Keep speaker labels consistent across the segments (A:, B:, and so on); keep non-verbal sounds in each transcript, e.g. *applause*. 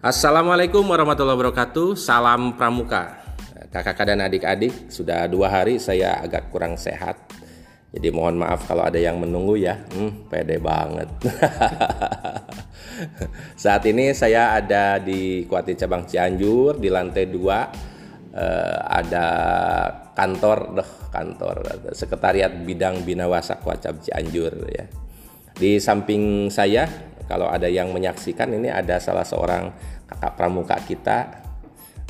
A: Assalamualaikum warahmatullahi wabarakatuh. Salam pramuka. Kakak-kakak dan adik-adik, sudah dua hari saya agak kurang sehat. Jadi mohon maaf kalau ada yang menunggu ya. Hmm, pede banget. *laughs* Saat ini saya ada di Kuatin Cabang Cianjur di lantai 2 eh, ada kantor doh kantor sekretariat bidang binawasa Kuacab Cianjur ya. Di samping saya kalau ada yang menyaksikan ini ada salah seorang kakak pramuka kita.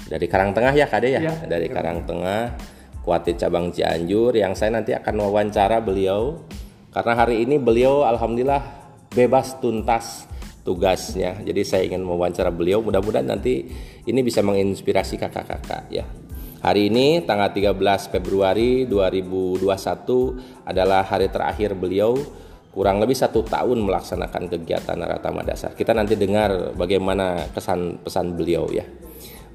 A: Dari Karangtengah ya Kade ya, ya dari Karangtengah Kuatit cabang Cianjur yang saya nanti akan wawancara beliau. Karena hari ini beliau alhamdulillah bebas tuntas tugasnya. Jadi saya ingin mewawancara beliau. Mudah-mudahan nanti ini bisa menginspirasi kakak-kakak ya. Hari ini tanggal 13 Februari 2021 adalah hari terakhir beliau kurang lebih satu tahun melaksanakan kegiatan Naratama Dasar. Kita nanti dengar bagaimana kesan pesan beliau ya.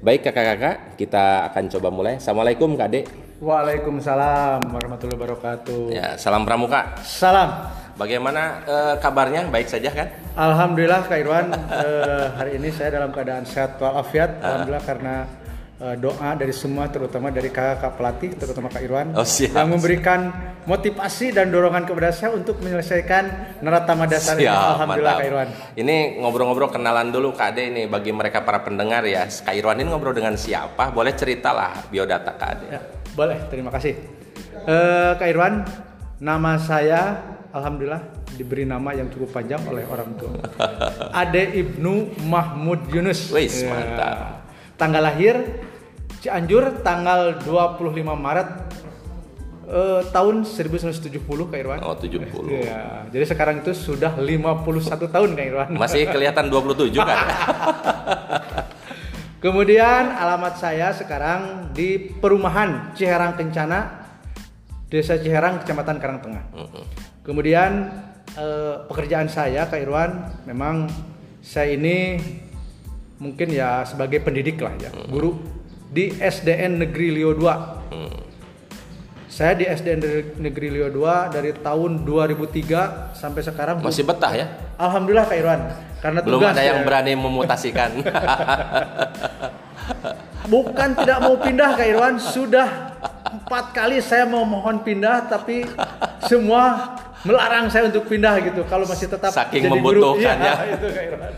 A: Baik kakak-kakak, kita akan coba mulai. Assalamualaikum Kak Dek.
B: Waalaikumsalam warahmatullahi wabarakatuh.
A: Ya, salam pramuka.
B: Salam.
A: Bagaimana uh, kabarnya? Baik saja kan?
B: Alhamdulillah Kak Irwan, uh, hari ini saya dalam keadaan sehat walafiat. Ah. Alhamdulillah karena Eh, doa dari semua terutama dari kakak pelatih terutama Kak Irwan oh, siap. yang memberikan motivasi dan dorongan kepada saya untuk menyelesaikan neratama dasar
A: siap, Alhamdulillah mantap. Kak Irwan. Ini ngobrol-ngobrol kenalan dulu Kak Ade ini bagi mereka para pendengar ya. Kak Irwan ini ngobrol dengan siapa? Boleh ceritalah biodata Kak Ade. Ya,
B: boleh, terima kasih. Uh, Kak Irwan, nama saya Alhamdulillah diberi nama yang cukup panjang oleh orang tua. *laughs* Ade Ibnu Mahmud Yunus.
A: Wis, ya. mantap
B: tanggal lahir Cianjur tanggal 25 Maret uh, tahun 1970 Kak Irwan.
A: Oh, 70.
B: Ya, jadi sekarang itu sudah 51 tahun Kak Irwan.
A: Masih kelihatan 27 kan? *laughs*
B: Kemudian alamat saya sekarang di perumahan Ciherang Kencana, Desa Ciherang, Kecamatan Karangtengah. Kemudian eh, pekerjaan saya Kak Irwan memang saya ini mungkin ya sebagai pendidik lah ya, hmm. guru di SDN Negeri Lio 2. Hmm. Saya di SDN Negeri Lio 2 dari tahun 2003 sampai sekarang
A: masih betah ya.
B: Alhamdulillah Kak Irwan.
A: Karena belum tugas ada yang ya. berani memutasikan. *laughs*
B: Bukan tidak mau pindah Kak Irwan, sudah empat kali saya mau mohon pindah tapi semua melarang saya untuk pindah gitu kalau masih tetap
A: saking jadi membutuhkan guru. ya, itu Kak Irwan.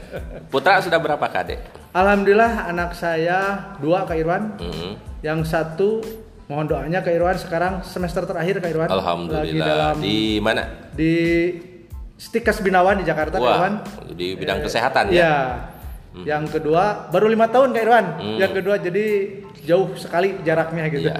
A: Putra sudah berapa Kak
B: Alhamdulillah anak saya dua Kak Irwan. Mm -hmm. Yang satu mohon doanya Kak Irwan sekarang semester terakhir Kak Irwan.
A: Alhamdulillah. Lagi dalam di mana?
B: Di Stikas Binawan di Jakarta Wah, Kak Irwan.
A: Di bidang eh, kesehatan ya.
B: Iya. Hmm. Yang kedua baru lima tahun Kak Irwan. Hmm. Yang kedua jadi jauh sekali jaraknya gitu. Iya.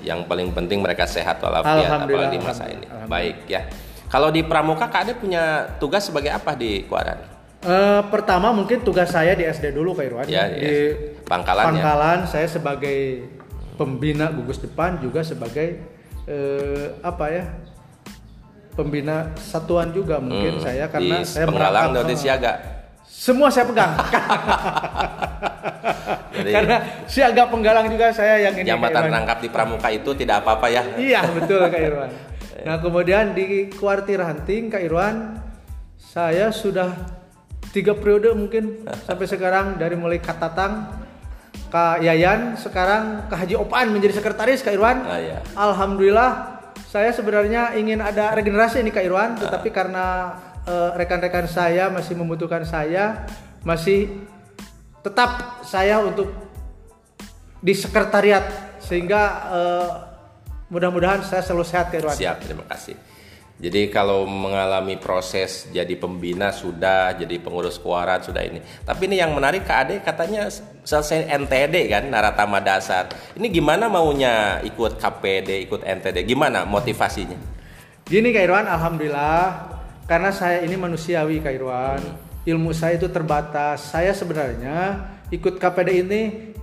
A: Yang paling penting mereka sehat walafiat apalagi di masa ini. Baik ya. Kalau di Pramuka Kak Ade punya tugas sebagai apa di Kuaran?
B: Uh, pertama mungkin tugas saya di SD dulu Kak Irwan.
A: Ya,
B: di ya.
A: Pangkalan.
B: Pangkalan saya sebagai pembina gugus depan juga sebagai uh, apa ya? Pembina satuan juga mungkin hmm, saya karena
A: di
B: saya
A: penggalang dari siaga.
B: Semua saya pegang. *laughs* Jadi, karena siaga penggalang juga saya yang
A: ini. Jambatan rangkap di Pramuka itu tidak apa-apa ya.
B: Iya betul Kak Irwan. *laughs* Nah kemudian di kuartir hunting Kak Irwan, saya sudah tiga periode mungkin sampai sekarang dari mulai Katatang, Kak Yayan, sekarang Kak Haji Opan menjadi sekretaris Kak Irwan. Ah, iya. Alhamdulillah saya sebenarnya ingin ada regenerasi ini Kak Irwan, tetapi ah. karena uh, rekan-rekan saya masih membutuhkan saya, masih tetap saya untuk di sekretariat sehingga uh, Mudah-mudahan saya selalu sehat ya Irwan.
A: Siap, terima kasih. Jadi kalau mengalami proses jadi pembina sudah, jadi pengurus kuarat sudah ini. Tapi ini yang menarik Kak Ade katanya selesai NTD kan, Naratama Dasar. Ini gimana maunya ikut KPD, ikut NTD? Gimana motivasinya?
B: Gini Kak Irwan, Alhamdulillah. Karena saya ini manusiawi Kak Irwan. Hmm. Ilmu saya itu terbatas. Saya sebenarnya ikut KPD ini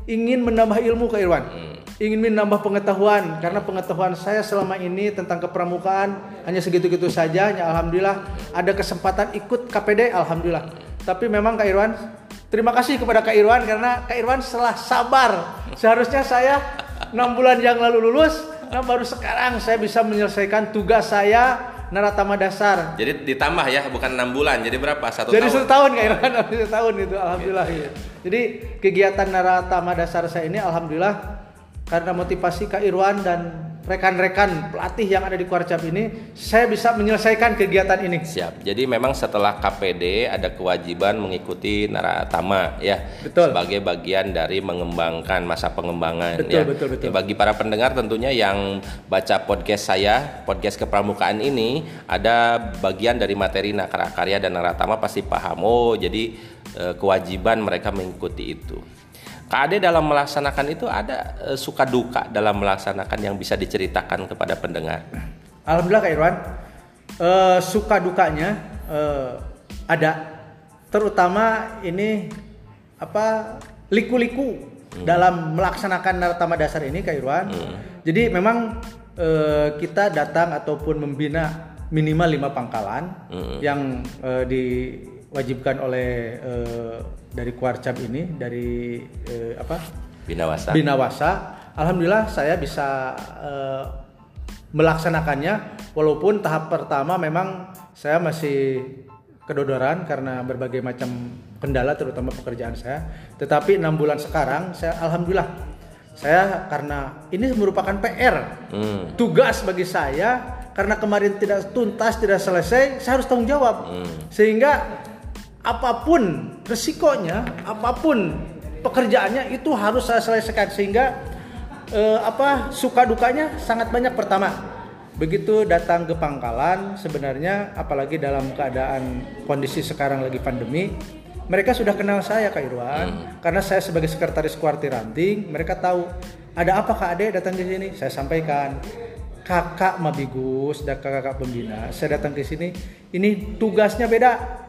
B: ingin menambah ilmu Kak Irwan. Hmm ingin menambah pengetahuan karena pengetahuan saya selama ini tentang kepramukaan hanya segitu-gitu saja. Ya, alhamdulillah ada kesempatan ikut KPD, alhamdulillah. Tapi memang Kak Irwan, terima kasih kepada Kak Irwan karena Kak Irwan setelah sabar. Seharusnya saya enam bulan yang lalu lulus, nah baru sekarang saya bisa menyelesaikan tugas saya naratama dasar.
A: Jadi ditambah ya, bukan enam bulan. Jadi berapa? Satu
B: Jadi
A: tahun.
B: satu tahun Kak Irwan, *laughs* satu tahun itu alhamdulillah. iya. Jadi kegiatan naratama dasar saya ini alhamdulillah karena motivasi Kak Irwan dan rekan-rekan pelatih yang ada di Kuarcap ini, saya bisa menyelesaikan kegiatan ini.
A: Siap. Jadi memang setelah KPD ada kewajiban mengikuti naratama ya
B: Betul.
A: sebagai bagian dari mengembangkan masa pengembangan
B: Betul,
A: ya.
B: betul, betul.
A: Ya, bagi para pendengar tentunya yang baca podcast saya, podcast kepramukaan ini ada bagian dari materi karya dan naratama pasti paham. Oh, jadi eh, kewajiban mereka mengikuti itu. KAD dalam melaksanakan itu ada eh, suka duka dalam melaksanakan yang bisa diceritakan kepada pendengar.
B: Alhamdulillah Kak Irwan, eh, suka dukanya eh, ada, terutama ini apa liku-liku dalam melaksanakan naratama dasar ini Kak Irwan. Jadi memang eh, kita datang ataupun membina minimal lima pangkalan yang eh, diwajibkan oleh eh, dari Kuarcap ini dari eh, apa
A: Binawasa.
B: Binawasa. Alhamdulillah saya bisa eh, melaksanakannya walaupun tahap pertama memang saya masih kedodoran karena berbagai macam kendala terutama pekerjaan saya. Tetapi enam bulan sekarang saya alhamdulillah saya karena ini merupakan PR
A: Hmm.
B: tugas bagi saya karena kemarin tidak tuntas tidak selesai saya harus tanggung jawab sehingga apa pun resikonya apa pun pekerjaannya itu harus saya selesaikan. Sehingga eh, apa suka dukanya sangat banyak. Pertama begitu datang ke pangkalan sebenarnya apalagi dalam keadaan kondisi sekarang lagi pandemi mereka sudah kenal saya Kak Irwan. Karena saya sebagai sekretaris kuartir ranting mereka tahu ada apa Kak Ade datang ke sini. Saya sampaikan kakak Mabigus dan kakak pembina saya datang ke sini. Ini tugasnya beda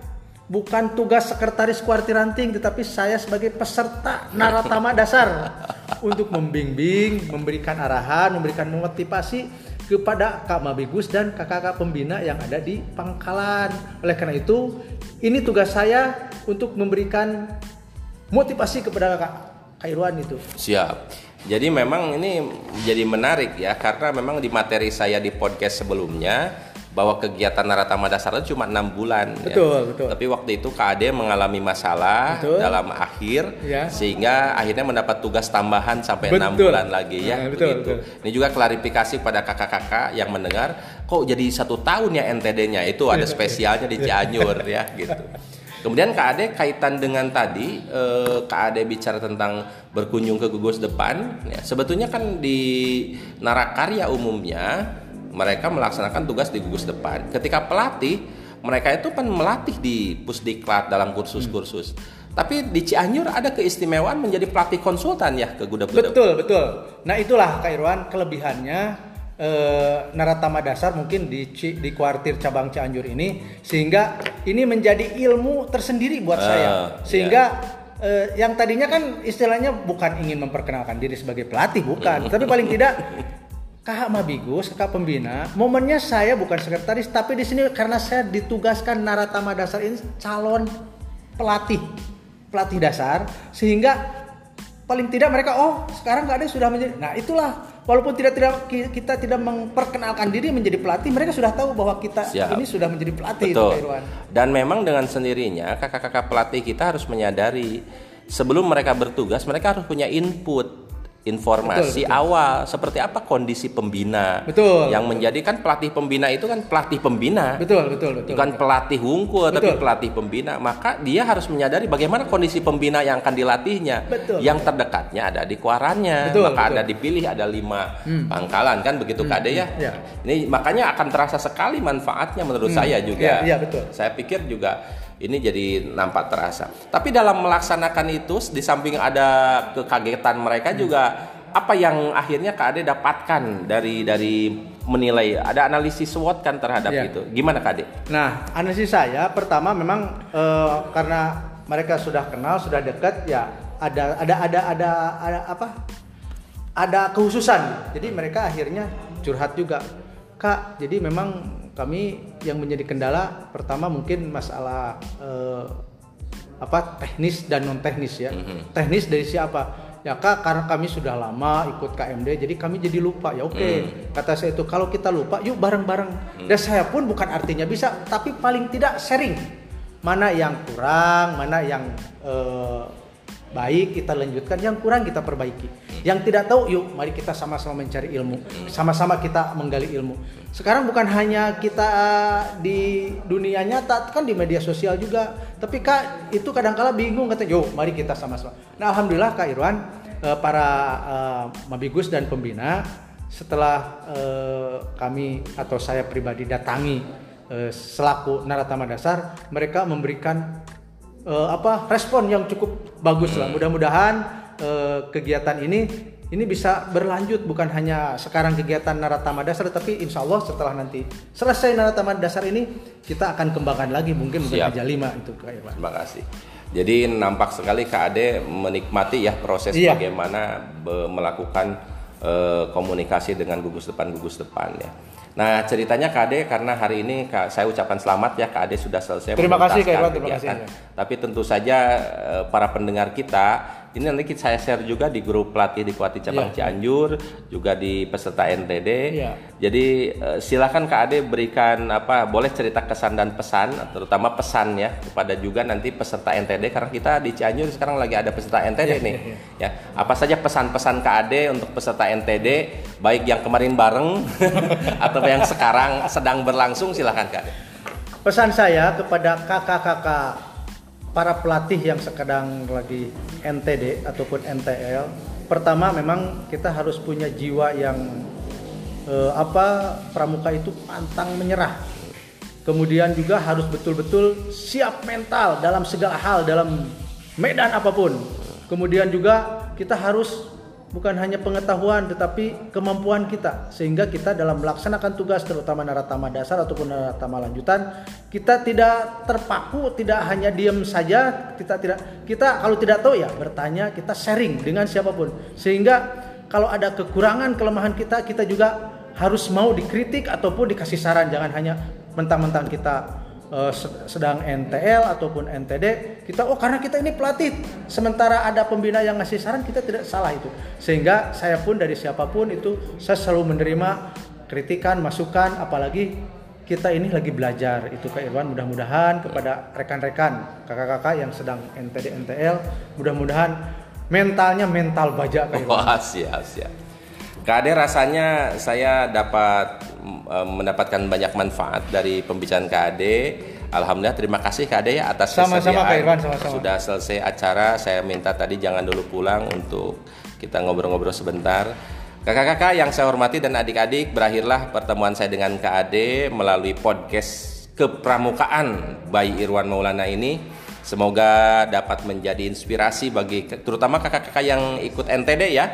B: bukan tugas sekretaris kuartir ranting tetapi saya sebagai peserta naratama dasar. Untuk membimbing memberikan arahan memberikan motivasi kepada Kak Mabigus dan kakak-kakak pembina yang ada di Pangkalan. Oleh karena itu ini tugas saya untuk memberikan motivasi kepada Kak Irwan itu.
A: Siap. Jadi memang ini jadi menarik ya karena memang di materi saya di podcast sebelumnya bahwa kegiatan naratama dasar itu cuma enam bulan. ya.
B: Betul, betul.
A: Tapi waktu itu KAD mengalami masalah
B: Betul.
A: dalam akhir
B: Ya.
A: sehingga akhirnya mendapat tugas tambahan sampai enam bulan lagi ya.
B: Nah, betul,
A: begitu.
B: betul.
A: Ini juga klarifikasi pada kakak-kakak yang mendengar kok jadi satu tahun ya NTD-nya itu ada *laughs* spesialnya di Cianjur ya gitu. Kemudian KAD kaitan dengan tadi eh, KAD bicara tentang berkunjung ke gugus depan, ya, sebetulnya kan di narakarya umumnya mereka melaksanakan tugas di gugus depan. Ketika pelatih mereka itu kan melatih di pusdiklat dalam kursus-kursus. Tapi di Cianjur ada keistimewaan menjadi pelatih konsultan ya ke gudang-gudang.
B: Betul, betul. Nah, itulah Kak Irwan kelebihannya eh, naratama dasar mungkin di Ci- di kuartir cabang Cianjur ini sehingga ini menjadi ilmu tersendiri buat
A: Ah,
B: saya.
A: iya.
B: Sehingga eh, yang tadinya kan istilahnya bukan ingin memperkenalkan diri sebagai pelatih, bukan. *laughs* Tapi paling tidak Kakak Mabigus, kakak pembina, momennya saya bukan sekretaris, tapi di sini karena saya ditugaskan naratama dasar ini calon pelatih, pelatih dasar, sehingga paling tidak mereka oh sekarang nggak ada sudah menjadi, nah itulah walaupun tidak tidak ki- kita tidak memperkenalkan diri menjadi pelatih, mereka sudah tahu bahwa kita
A: Siap.
B: ini sudah menjadi pelatih, itu,
A: Betul.
B: Irwan.
A: Dan memang dengan sendirinya kakak-kakak pelatih kita harus menyadari sebelum mereka bertugas mereka harus punya input informasi
B: Betul, betul.
A: awal seperti apa kondisi pembina
B: Betul,
A: yang menjadikan pelatih pembina itu kan pelatih pembina
B: Betul, betul, betul.
A: bukan pelatih tapi
B: Betul.
A: pelatih pembina maka dia harus menyadari bagaimana kondisi pembina yang akan dilatihnya
B: Betul.
A: yang terdekatnya ada di kuarannya
B: Betul,
A: maka
B: betul. Hmm.
A: ada dipilih ada lima pangkalan kan begitu kade ya
B: ya.
A: ini makanya akan terasa sekali manfaatnya menurut saya juga
B: Iya, iya, betul.
A: saya pikir juga ini jadi nampak terasa. Tapi dalam melaksanakan itu, di samping ada kekagetan mereka juga apa yang akhirnya Kak Ade dapatkan dari dari menilai ada analisis SWOT kan terhadap
B: Iya.
A: itu. Gimana Kak Ade?
B: Nah, analisis saya pertama memang eh, karena mereka sudah kenal, sudah dekat, ya ada ada ada ada ada apa? Ada kehususan. Jadi mereka akhirnya curhat juga, kak. Jadi memang kami yang menjadi kendala pertama mungkin masalah eh, apa teknis dan non teknis ya. Teknis dari siapa? ya kak karena kami sudah lama ikut KMD jadi kami jadi lupa ya oke
A: Hmm.
B: kata saya itu kalau kita lupa yuk bareng-bareng dan saya pun bukan artinya bisa tapi paling tidak sharing mana yang kurang mana yang eh, baik kita lanjutkan. Yang kurang kita perbaiki. Yang tidak tahu yuk mari kita sama-sama mencari ilmu. Sama-sama kita menggali ilmu. Sekarang bukan hanya kita di dunia nyata kan di media sosial juga. Tapi kak itu kadangkala bingung kata yuk mari kita sama-sama. Nah alhamdulillah kak Irwan eh, para eh, mabigus dan pembina setelah eh, kami atau saya pribadi datangi eh, selaku naratama dasar mereka memberikan eh, apa respon yang cukup bagus lah. Mudah-mudahan eh, kegiatan ini ini bisa berlanjut bukan hanya sekarang kegiatan naratama dasar tapi insya Allah setelah nanti selesai naratama dasar ini kita akan kembangkan lagi mungkin mungkin
A: Siap.
B: aja lima itu Kak Irwan.
A: Terima kasih. Jadi nampak sekali Kak Ade menikmati ya proses
B: Iya.
A: bagaimana be- melakukan eh, komunikasi dengan gugus depan gugus depan ya. Nah ceritanya Ade karena hari ini Kak, saya ucapkan selamat ya Ade sudah selesai
B: Terima kasih, Kak Irwan, terima kasih.
A: Tapi tentu saja eh, para pendengar kita ini nanti kita saya share juga di grup pelatih di Kuati Cabang
B: Iya.
A: Cianjur juga di peserta NTD.
B: Iya.
A: Jadi eh, silakan Kak Ade berikan apa boleh cerita kesan dan pesan terutama pesan ya kepada juga nanti peserta NTD karena kita di Cianjur sekarang lagi ada peserta NTD
B: Iya,
A: nih.
B: iya,
A: Ya, apa saja pesan-pesan Kak Ade untuk peserta NTD baik yang kemarin bareng *laughs* atau yang sekarang sedang berlangsung silakan Kak Ade.
B: Pesan saya kepada kakak-kakak para pelatih yang sedang lagi NTD ataupun NTL, pertama memang kita harus punya jiwa yang eh, apa pramuka itu pantang menyerah. Kemudian juga harus betul-betul siap mental dalam segala hal dalam medan apa pun. Kemudian juga kita harus bukan hanya pengetahuan tetapi kemampuan kita. Sehingga kita dalam melaksanakan tugas terutama naratama dasar ataupun naratama lanjutan kita tidak terpaku tidak hanya diam saja kita tidak kita kalau tidak tahu ya bertanya kita sharing dengan siapa pun. Sehingga kalau ada kekurangan kelemahan kita kita juga harus mau dikritik ataupun dikasih saran. Jangan hanya mentang-mentang kita eh, sed- sedang NTL ataupun NTD kita oh karena kita ini pelatih sementara ada pembina yang ngasih saran kita tidak salah itu. Sehingga saya pun dari siapa pun itu saya selalu menerima kritikan masukan apalagi kita ini lagi belajar. Itu Kak Irwan mudah-mudahan kepada rekan-rekan kakak-kakak yang sedang NTD NTL mudah-mudahan mentalnya mental baja Kak Irwan.
A: Wah, siap, siap. Kak Ade rasanya saya dapat mendapatkan banyak manfaat dari pembicaraan Kak Ade. Alhamdulillah terima kasih Kak Ade ya atas
B: Sama-sama,
A: kesediaan.
B: Kak Irwan, sama-sama.
A: Sudah selesai acara, saya minta tadi jangan dulu pulang untuk kita ngobrol-ngobrol sebentar. Kakak-kakak yang saya hormati dan adik-adik, berakhirlah pertemuan saya dengan Kak Ade melalui podcast kepramukaan by Irwan Maulana ini. Semoga dapat menjadi inspirasi bagi terutama kakak-kakak yang ikut NTD ya.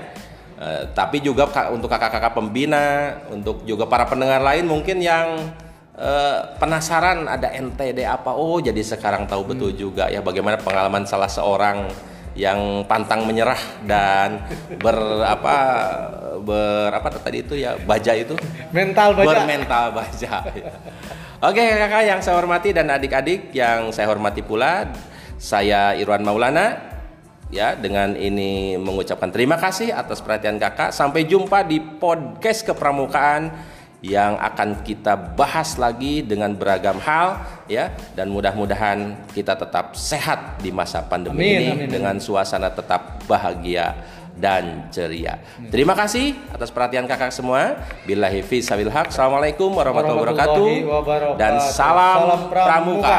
A: Eh, tapi juga untuk kakak-kakak pembina, untuk juga para pendengar lain mungkin yang eh, penasaran ada NTD apa. Oh, jadi sekarang tahu betul juga ya bagaimana pengalaman salah seorang yang pantang menyerah dan ber apa ber apa tadi itu ya baja itu
B: mental baja
A: bermental baja. Oke kakak yang saya hormati dan adik-adik yang saya hormati pula, saya Irwan Maulana. Ya, dengan ini mengucapkan terima kasih atas perhatian kakak. Sampai jumpa di podcast kepramukaan yang akan kita bahas lagi dengan beragam hal ya dan mudah-mudahan kita tetap sehat di masa pandemi
B: Amin,
A: ini
B: amin,
A: dengan suasana tetap bahagia dan ceria. Terima kasih atas perhatian kakak semua. Billahi fi sabil haq. Assalamualaikum warahmatullahi wabarakatuh.
B: Warahmatullahi wabarakatuh.
A: Dan salam,
B: Salam pramuka.
A: pramuka.